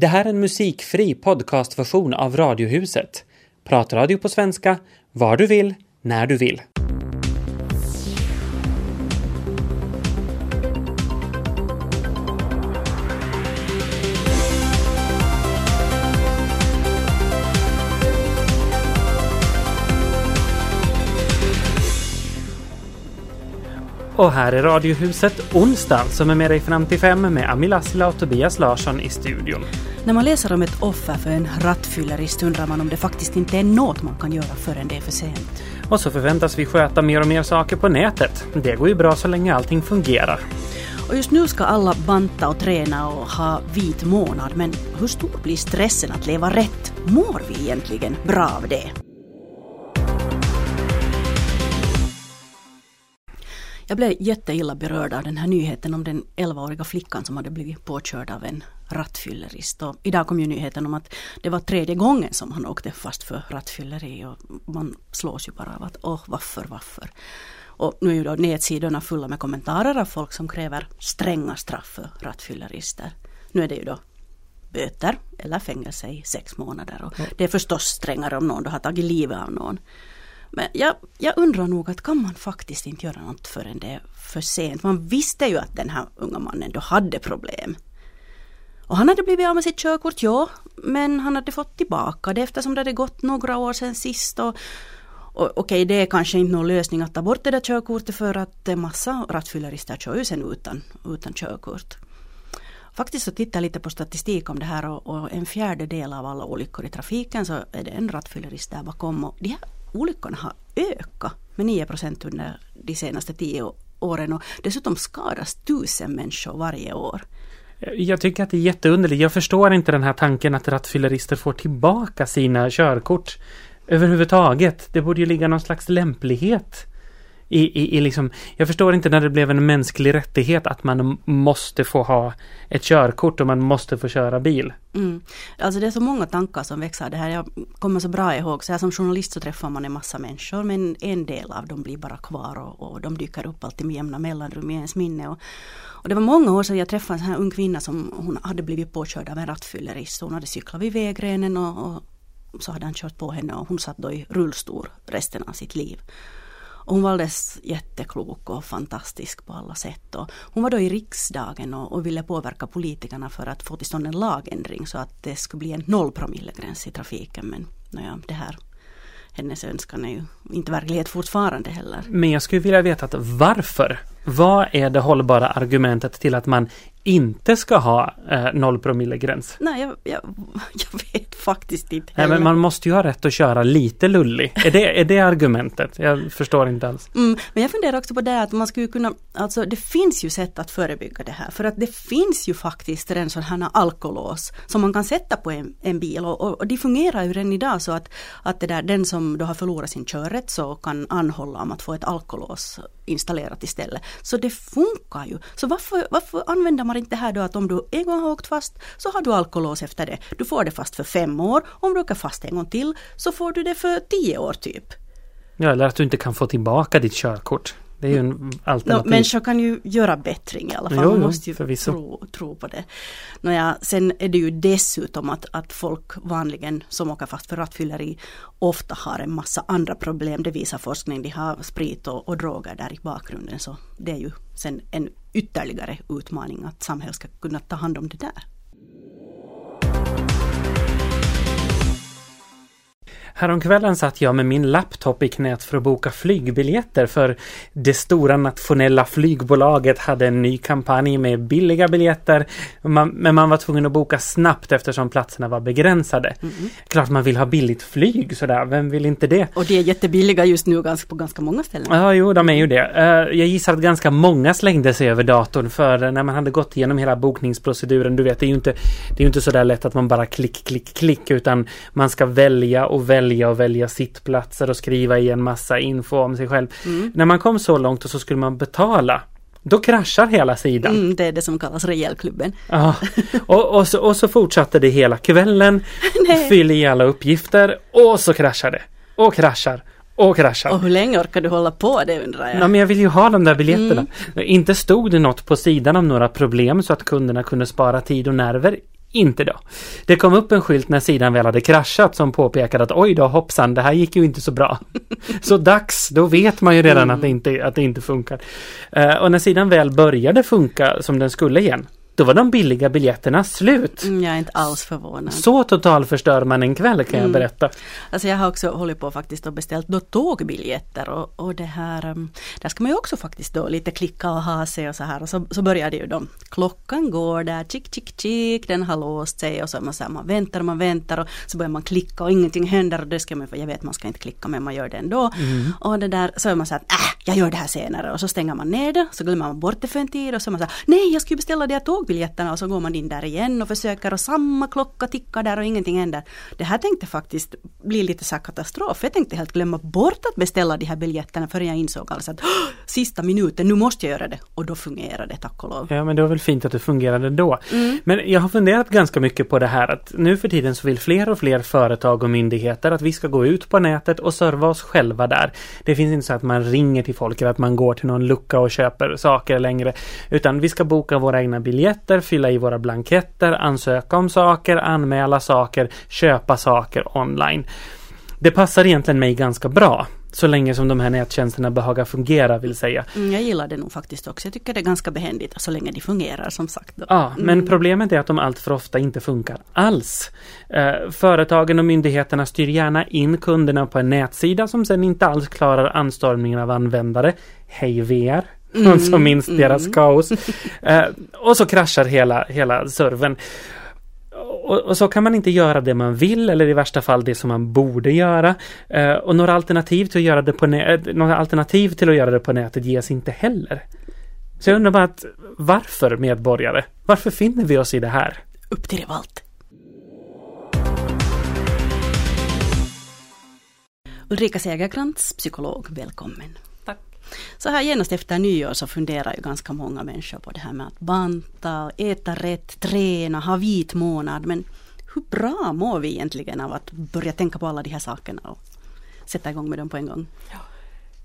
Det här är en musikfri podcastversion av Radiohuset. Pratradio på svenska, var du vill, när du vill. Och här är Radiohuset onsdag som är med dig fram till fem med Ami Lassila och Tobias Larsson i studion. När man läser om ett offer för en rattfyllerist undrar man om det faktiskt inte är något man kan göra förrän det är för sent. Och så förväntas vi sköta mer och mer saker på nätet. Det går ju bra så länge allting fungerar. Och just nu ska alla banta och träna och ha vit månad men hur stor blir stressen att leva rätt? Mår vi egentligen bra av det? Jag blev jätteilla berörd av den här nyheten om den 11-åriga flickan som hade blivit påkörd av en rattfyllerist. Och idag kom ju nyheten om att det var tredje gången som han åkte fast för rattfylleri och man slås ju bara av att åh varför, varför. Och nu är ju då nätsidorna fulla med kommentarer av folk som kräver stränga straff för rattfyllerister. Nu är det ju då böter eller fängelse i sex månader. Och det är förstås strängare om någon då har tagit livet av någon. Men jag, jag undrar nog att kan man faktiskt inte göra något förrän det är för sent. Man visste ju att den här unga mannen då hade problem. Och han hade blivit av med sitt körkort, ja, men han hade fått tillbaka det eftersom det hade gått några år sedan sist. Och, och, okej, det är kanske inte någon lösning att ta bort det där körkortet för att en massa rattfyllerister kör ju sen utan, utan körkort. Faktiskt så tittar jag lite på statistik om det här och, och en fjärdedel av alla olyckor i trafiken så är det en rattfyllerist där bakom. Och de här olyckorna har ökat med 9 procent under de senaste tio åren och dessutom skadas tusen människor varje år. Jag tycker att det är jätteunderligt. Jag förstår inte den här tanken att rattfyllerister får tillbaka sina körkort överhuvudtaget. Det borde ju ligga någon slags lämplighet i, i, i liksom, jag förstår inte när det blev en mänsklig rättighet att man måste få ha ett körkort och man måste få köra bil. Mm. Alltså det är så många tankar som växer det här. Jag kommer så bra ihåg, så här som journalist så träffar man en massa människor men en del av dem blir bara kvar och, och de dyker upp alltid med jämna mellanrum i ens minne. Och, och det var många år sedan jag träffade en sån här ung kvinna som hon hade blivit påkörd av en rattfyllerist. Hon hade cyklat vid vägrenen och, och så hade han kört på henne och hon satt då i rullstol resten av sitt liv. Hon var alldeles jätteklok och fantastisk på alla sätt. Och hon var då i riksdagen och, och, ville påverka politikerna för att få till stånd en lagändring så att det skulle bli en nollpromillegräns i trafiken. Men naja, det här hennes önskan är ju inte verklighet fortfarande heller. Men jag skulle vilja veta att varför? Vad är det hållbara argumentet till att man inte ska ha eh, nollpromillegräns? Nej, jag, jag, jag, vet faktiskt inte heller. Nej, men man måste ju ha rätt att köra lite lullig. Är det, är det argumentet? Jag förstår inte alls. Mm, men jag funderar också på det att man skulle kunna, alltså det finns ju sätt att förebygga det här. För att det finns ju faktiskt redan sådana här alkolås som man kan sätta på en, en bil och, och, och de fungerar ju redan idag så att, att det där, den som då har förlorat sin körrätt så kan anhålla om att få ett alkolås installerat istället. Så det funkar ju. Så varför, varför använder man inte det här då att om du en gång har åkt fast så har du alkolås efter det. Du får det fast för fem år. Om du åker fast en gång till så får du det för tio år typ. Ja, eller att du inte kan få tillbaka ditt körkort. Det är ju en alternativ. No, människor kan ju göra bättring i alla fall. Jo, Man måste ju tro, tro på det. Nåja, sen är det ju dessutom att, att folk vanligen som åker fast för rattfylleri ofta har en massa andra problem. Det visar forskning. De har sprit och, och droger där i bakgrunden. Så det är ju sen en ytterligare utmaning att samhället ska kunna ta hand om det där. Häromkvällen satt jag med min laptop i knät för att boka flygbiljetter för det stora nationella flygbolaget hade en ny kampanj med billiga biljetter. Men man var tvungen att boka snabbt eftersom platserna var begränsade. Mm. Klart man vill ha billigt flyg sådär, vem vill inte det? Och det är jättebilliga just nu ganska, på ganska många ställen. Ja, jo, de är ju det. Eh, jag gissar att ganska många slängde sig över datorn för när man hade gått igenom hela bokningsproceduren, du vet, det är ju inte, det är ju inte sådär lätt att man bara klick, klick, klick, utan man ska välja och välja välja och välja sittplatser och skriva i en massa info om sig själv. Mm. När man kom så långt och så skulle man betala då kraschar hela sidan. Mm, det är det som kallas rejälklubben. Ja. Och, och, så, och så fortsatte det hela kvällen. Fyll i alla uppgifter och så kraschar det. Och kraschar. Och kraschar. Och hur länge orkar du hålla på det undrar jag? Ja, men jag vill ju ha de där biljetterna. Mm. Inte stod det något på sidan om några problem så att kunderna kunde spara tid och nerver Inte då. Det kom upp en skylt när sidan väl hade kraschat som påpekade att oj då hoppsan, det här gick ju inte så bra. så dags, då vet man ju redan mm. att, det inte, att det inte funkar. Uh, och när sidan väl började funka som den skulle igen, då var de billiga biljetterna slut. Mm, jag är inte alls förvånad. Så total förstör man en kväll kan mm. jag berätta. Alltså jag har också hållit på faktiskt och beställt då tågbiljetter och, och det här, um, där ska man ju också faktiskt då lite klicka och ha sig och så här och så, så börjar det ju då, klockan går där, chick chick chick, den har låst sig och så man så här, man väntar man väntar och så börjar man klicka och ingenting händer och det ska man, jag vet man ska inte klicka men man gör det ändå. Mm. Och det där, så är man så här, äh, jag gör det här senare och så stänger man ner det, så glömmer man bort det för en tid och så man så här, nej jag ska ju beställa de här tågbiljetterna och så går man in där igen och försöker och samma klocka tickar där och ingenting händer. Det här tänkte faktiskt bli lite så katastrof. Jag tänkte helt glömma bort att beställa de här biljetterna förrän jag insåg alltså att sista minuten, nu måste jag göra det. Och då fungerade det tack och lov. Ja men det var väl fint att det fungerade då. Mm. Men jag har funderat ganska mycket på det här att nu för tiden så vill fler och fler företag och myndigheter att vi ska gå ut på nätet och serva oss själva där. Det finns inte så att man ringer till folk eller att man går till någon lucka och köper saker längre. Utan vi ska boka våra egna biljetter, fylla i våra blanketter, ansöka om saker, anmäla saker, köpa saker online. Det passar egentligen mig ganska bra. Så länge som de här nättjänsterna behagar fungera vill säga. Mm, jag gillar det nog faktiskt också. Jag tycker det är ganska behändigt så länge de fungerar som sagt. Då. Ja, men mm. problemet är att de allt för ofta inte funkar alls. Eh, företagen och myndigheterna styr gärna in kunderna på en nätsida som sen inte alls klarar anstormningen av användare. Hej VR! Mm, som minns mm. deras kaos. Eh, och så kraschar hela, hela servern. Och, och, så kan man inte göra det man vill eller i värsta fall det som man borde göra. Eh, och några alternativ till att göra det på eh, några alternativ till att göra det på nätet ges inte heller. Så jag undrar bara att varför medborgare? Varför finner vi oss i det här? Upp till revolt! Ulrika Segerkrantz, psykolog, välkommen. Så här genast efter nyår så funderar ju ganska många människor på det här med att banta, äta rätt, träna, ha vit månad. Men hur bra mår vi egentligen av att börja tänka på alla de här sakerna och sätta igång med dem på en gång? Ja.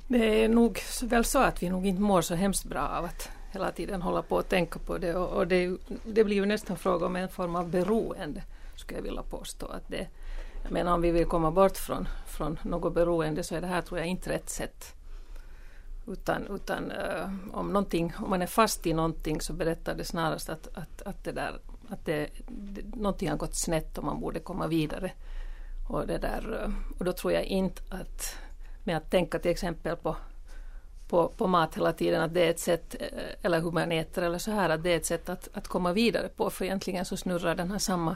Det är nog väl så att vi nog inte mår så hemskt bra av att hela tiden hålla på och tänka på det och, och det, det, blir ju nästan fråga om en form av beroende skulle jag vilja påstå. Att det, jag menar om vi vill komma bort från, från något beroende så är det här tror jag inte rätt sätt utan, utan uh, om, någonting, om man är fast i någonting så berättar det snarast att, att, att, det där, att det, det, någonting har gått snett och man borde komma vidare. Och, det där, uh, och då tror jag inte att med att tänka till exempel på, på, på mat hela tiden, att det är ett sätt, eh, eller hur man äter eller så här, att det är ett sätt att, att komma vidare på. För egentligen så snurrar den här samma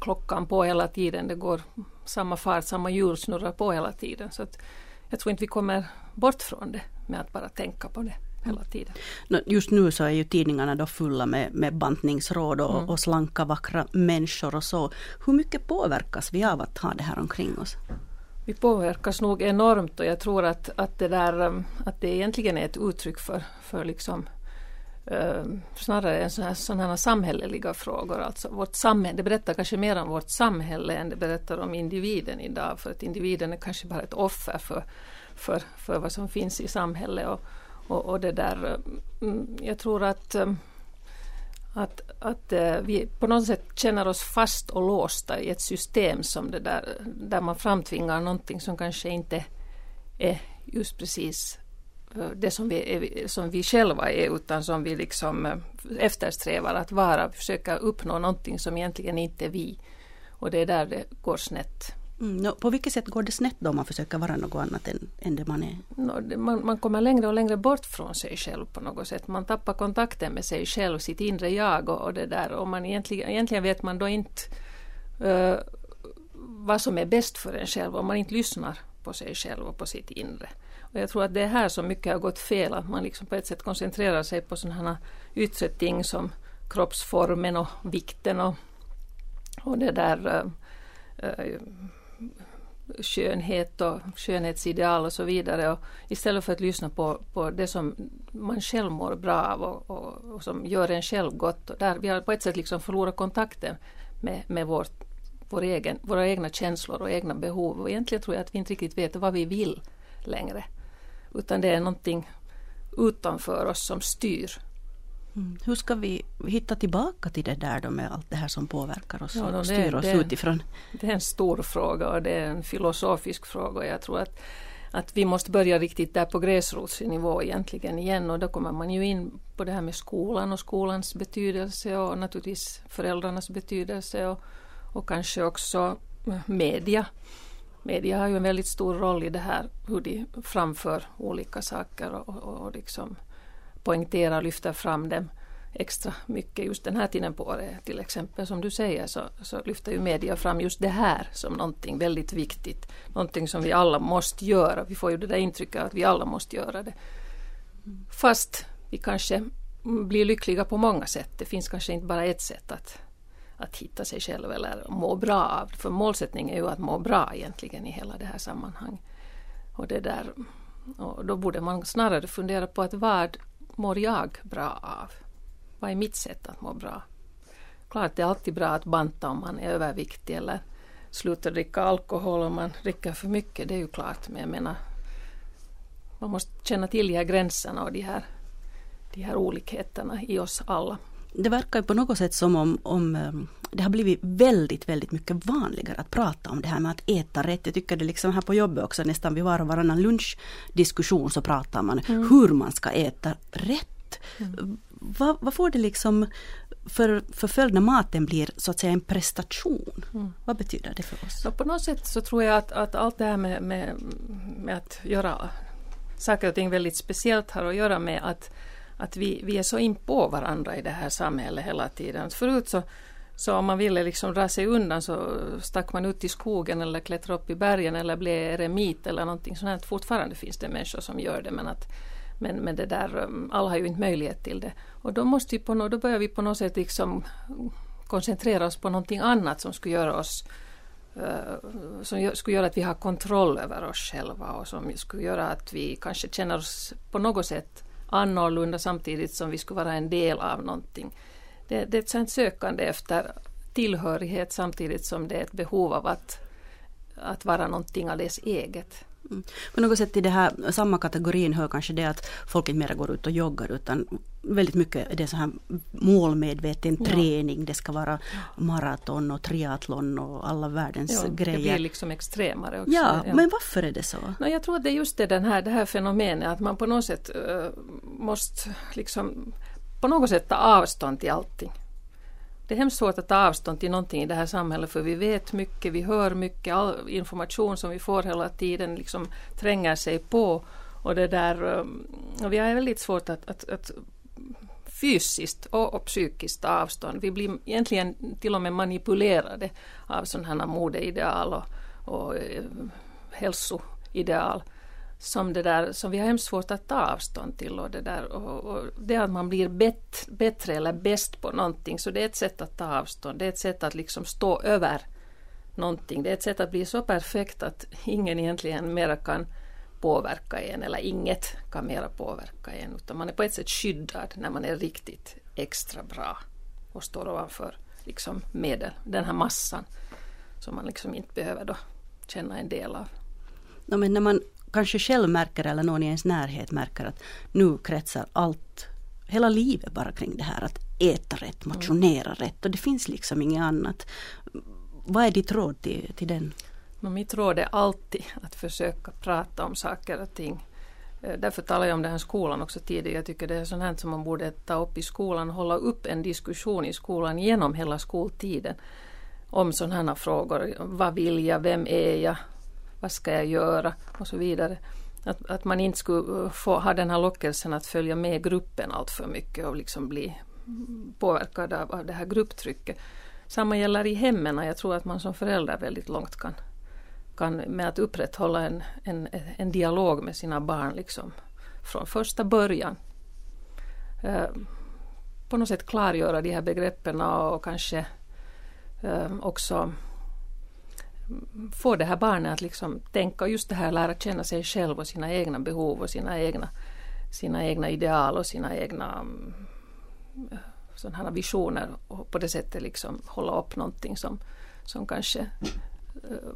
klockan på hela tiden. Det går samma fart, samma hjul snurrar på hela tiden. Så att, jag tror inte vi kommer bort från det med att bara tänka på det hela tiden. Just nu så är ju tidningarna då fulla med, med bantningsråd och, mm. och slanka vackra människor och så. Hur mycket påverkas vi av att ha det här omkring oss? Vi påverkas nog enormt och jag tror att, att, det, där, um, att det egentligen är ett uttryck för, för liksom, eh, snarare än sådana här, sån här samhälleliga frågor. Alltså vårt samhälle, det berättar kanske mer om vårt samhälle än det berättar om individen idag. För att individen är kanske bara ett offer för, för, för vad som finns i samhället. Och, och, och det där, mm, jag tror att eh, att, att eh, vi på något sätt känner oss fast och låsta i ett system som det där, där man framtvingar någonting som kanske inte är just precis det som vi, är, som vi själva är utan som vi liksom eh, eftersträvar att vara, försöka uppnå någonting som egentligen inte är vi. Och det är där det går snett. Mm, på vilket sätt går det snett då om man försöker vara något annat än, än det man är? No, man, man, kommer längre och längre bort från sig själv på något sätt. Man tappar kontakten med sig själv, sitt inre jag och, och det där. Och man egentligen, egentligen vet man då inte uh, vad som är bäst för en själv om man inte lyssnar på sig själv och på sitt inre. Och jag tror att det är här som mycket har gått fel, att man liksom på ett sätt koncentrerar sig på sådana yttre ting som kroppsformen och vikten och, och det där äh, äh, skönhet och skönhetsideal och så vidare. Och istället för att lyssna på, på det som man själv mår bra av och, och, och som gör en själv gott. Och där vi har på ett sätt liksom förlorat kontakten med, med vårt, vår egen, våra egna känslor och egna behov. Och egentligen tror jag att vi inte riktigt vet vad vi vill längre. Utan det är någonting utanför oss som styr Mm. Hur ska vi hitta tillbaka till det där då med allt det här som påverkar oss Ja, och styr det- oss det- utifrån? Det är en stor fråga och det är en filosofisk fråga. Jag tror att, att vi måste börja riktigt där på gräsrotsnivå egentligen igen och då kommer man ju in på det här med skolan och skolans betydelse och naturligtvis föräldrarnas betydelse och, och kanske också media. Media har ju en väldigt stor roll i det här hur de framför olika saker och, och, och liksom poängterar och lyfter fram dem extra mycket just den här tiden på året. Till exempel som du säger så, så lyfter ju media fram just det här som någonting väldigt viktigt. Någonting som vi alla måste göra. Vi får ju det där intrycket att vi alla måste göra det. Fast vi kanske blir lyckliga på många sätt. Det finns kanske inte bara ett sätt att, att hitta sig själv eller må bra av. För målsättningen är ju att må bra egentligen i hela det här sammanhanget. Och det där och då borde man snarare fundera på att vad mår jag bra av? Vad är mitt sätt att må bra? Klart det är alltid bra att banta om man är överviktig eller sluta dricka alkohol om man dricker för mycket, det är ju klart. Men jag menar, man måste känna till de här gränserna och de här, de här olikheterna i oss alla. Det verkar ju på något sätt som om, om eh, det har blivit väldigt, väldigt mycket vanligare att prata om det här med att äta rätt. Jag tycker det liksom här på jobbet också nästan vid var och varannan lunchdiskussion så pratar man hur man ska äta rätt. Vad, vad får det liksom för, för följd när maten blir så att säga en prestation? Vad betyder det för oss? Så på något sätt så tror jag att, att allt det här med, med, med att göra saker och ting väldigt speciellt har att göra med att, att vi, vi är så in på varandra i det här samhället hela tiden. Förut så, så om man ville liksom dra sig undan så stack man ut i skogen eller klättrade upp i bergen eller blev eremit eller någonting sånt. Fortfarande finns det människor som gör det men att men, men det där, um, alla har ju inte möjlighet till det. Och då, måste vi på no, då börjar vi på något sätt liksom koncentrera oss på någonting annat som skulle göra oss eh, som skulle göra att vi har kontroll över oss själva och som skulle göra att vi kanske känner oss på något sätt annorlunda samtidigt som vi skulle vara en del av någonting. Det, det är ett sånt sökande efter tillhörighet samtidigt som det är ett behov av att, att vara någonting alldeles eget. På något sätt i det här samma kategorin hör kanske det att folk inte mera går ut och joggar utan väldigt mycket är det så här målmedveten Ja. träning. Det ska vara maraton och triathlon och alla världens Ja, det grejer. blir liksom extremare också. ja, men varför är det så? No, jag tror att det är just det, den här, det här fenomenet att man på något sätt uh, måste liksom på något sätt ta avstånd till allting. Det är hemskt svårt att ta avstånd till någonting i det här samhället för vi vet mycket, vi hör mycket, all information som vi får hela tiden liksom tränger sig på. Och det där, um, och vi har väldigt svårt att, att, att fysiskt och, och psykiskt ta avstånd. Vi blir egentligen till och med manipulerade av sådana här modeideal och, och eh, hälsoideal som, det där, som vi har hemskt svårt att ta avstånd till. Och det, där, och, och det att man blir bet, bättre eller bäst på någonting, så det är ett sätt att ta avstånd. Det är ett sätt att liksom stå över någonting. Det är ett sätt att bli så perfekt att ingen egentligen mera kan påverka en eller inget kan mera påverka en. Utan man är på ett sätt skyddad när man är riktigt extra bra och står ovanför liksom medel, den här massan som man liksom inte behöver då känna en del av. Ja, men när man kanske själv märker eller någon i ens närhet märker att nu kretsar allt, hela livet bara kring det här att äta rätt, motionera rätt och det finns liksom inget annat. Vad är ditt råd till, till den? Men mitt råd är alltid att försöka prata om saker och ting. Eh, Därför talar jag om den här skolan också tidigare. Jag tycker det är sånt här som man borde ta upp i skolan, hålla upp en diskussion i skolan genom hela skoltiden om sådana här frågor. Vad vill jag? Vem är jag? Vad ska jag göra? Och så vidare. Att, att man inte skulle eh, få ha den här lockelsen att följa med gruppen allt för mycket och liksom bli påverkad av, av det här grupptrycket. Samma gäller i hemmen. Jag tror att man som förälder väldigt långt kan, kan med att upprätthålla en, en, en dialog med sina barn liksom, från första början. Eh, på något sätt klargöra de här begreppen och kanske eh, också få det här barnet att liksom tänka och just det här lära känna sig själv och sina egna behov och sina egna, sina egna ideal och sina egna eh, sådana här visioner och på det sättet liksom hålla upp någonting som, som kanske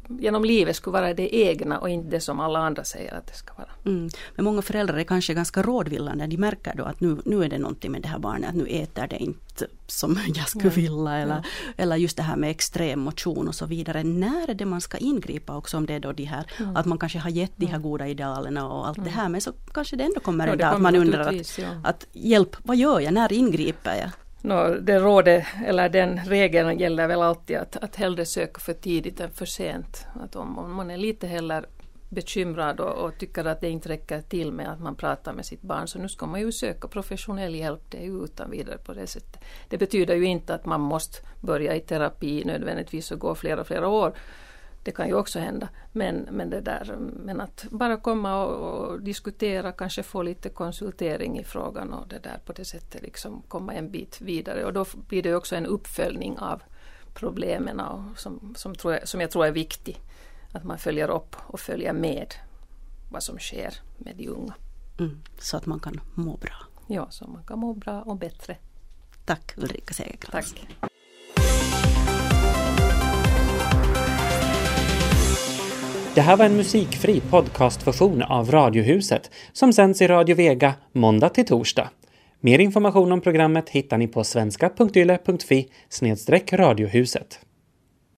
genom livet skulle vara det egna och inte det som alla andra säger att det ska vara. Mm. Men många föräldrar är kanske ganska rådvillande. De märker då att nu, nu är det någonting med det här barnet, att nu äter det inte som jag skulle vilja. Eller, ja. eller just det här med extrem motion och så vidare. När är det man ska ingripa också om det är då de här, mm. att man kanske har gett de här goda idealen och allt det här. Men så kanske det ändå kommer en dag att man undrar att, ja. att hjälp, vad gör jag, när ingriper jag? No, det rådet, eller den regeln gäller väl alltid att, att hellre söka för tidigt än för sent. Att om, om man är lite heller bekymrad och, och, tycker att det inte räcker till med att man pratar med sitt barn så nu ska man ju söka professionell hjälp, det är ju utan vidare på det sättet. Det betyder ju inte att man måste börja i terapi nödvändigtvis och gå flera, flera år det kan ju också hända. Men, men, det där, men att bara komma och, och, diskutera, kanske få lite konsultering i frågan och det där på det sättet liksom komma en bit vidare. Och då blir det också en uppföljning av problemen och som, som, tror jag, som jag tror är viktig. Att man följer upp och följer med vad som sker med de unga. Mm, så att man kan må bra. Ja, så man kan må bra och bättre. Tack Ulrika Segerkrans. Tack. Det här var en musikfri podcastversion av Radiohuset som sänds i Radio Vega måndag till torsdag. Mer information om programmet hittar ni på svenska.yle.fi radiohuset.